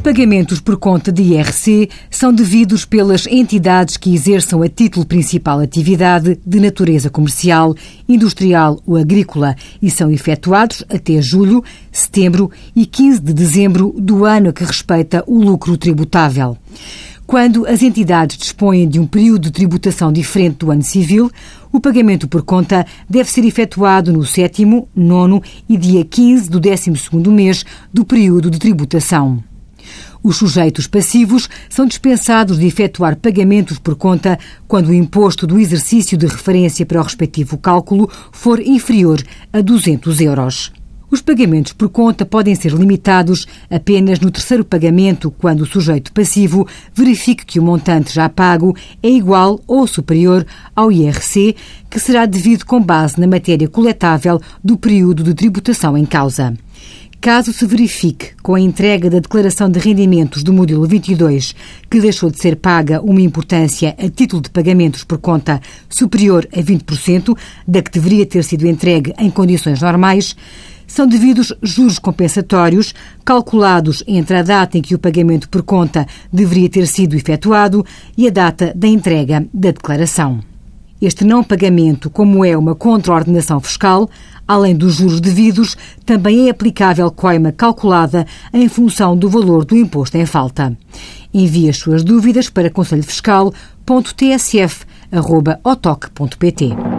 pagamentos por conta de IRC são devidos pelas entidades que exerçam a título principal atividade de natureza comercial, industrial ou agrícola e são efetuados até julho, setembro e 15 de dezembro do ano que respeita o lucro tributável. Quando as entidades dispõem de um período de tributação diferente do ano civil, o pagamento por conta deve ser efetuado no sétimo, nono e dia 15 do décimo segundo mês do período de tributação. Os sujeitos passivos são dispensados de efetuar pagamentos por conta quando o imposto do exercício de referência para o respectivo cálculo for inferior a 200 euros. Os pagamentos por conta podem ser limitados apenas no terceiro pagamento, quando o sujeito passivo verifique que o montante já pago é igual ou superior ao IRC, que será devido com base na matéria coletável do período de tributação em causa. Caso se verifique, com a entrega da declaração de rendimentos do módulo 22, que deixou de ser paga uma importância a título de pagamentos por conta superior a 20% da que deveria ter sido entregue em condições normais, são devidos juros compensatórios calculados entre a data em que o pagamento por conta deveria ter sido efetuado e a data da entrega da declaração. Este não pagamento, como é uma contraordenação fiscal, além dos juros devidos, também é aplicável coima calculada em função do valor do imposto em falta. Envie as suas dúvidas para conselhofiscal.tsf.otoc.pt.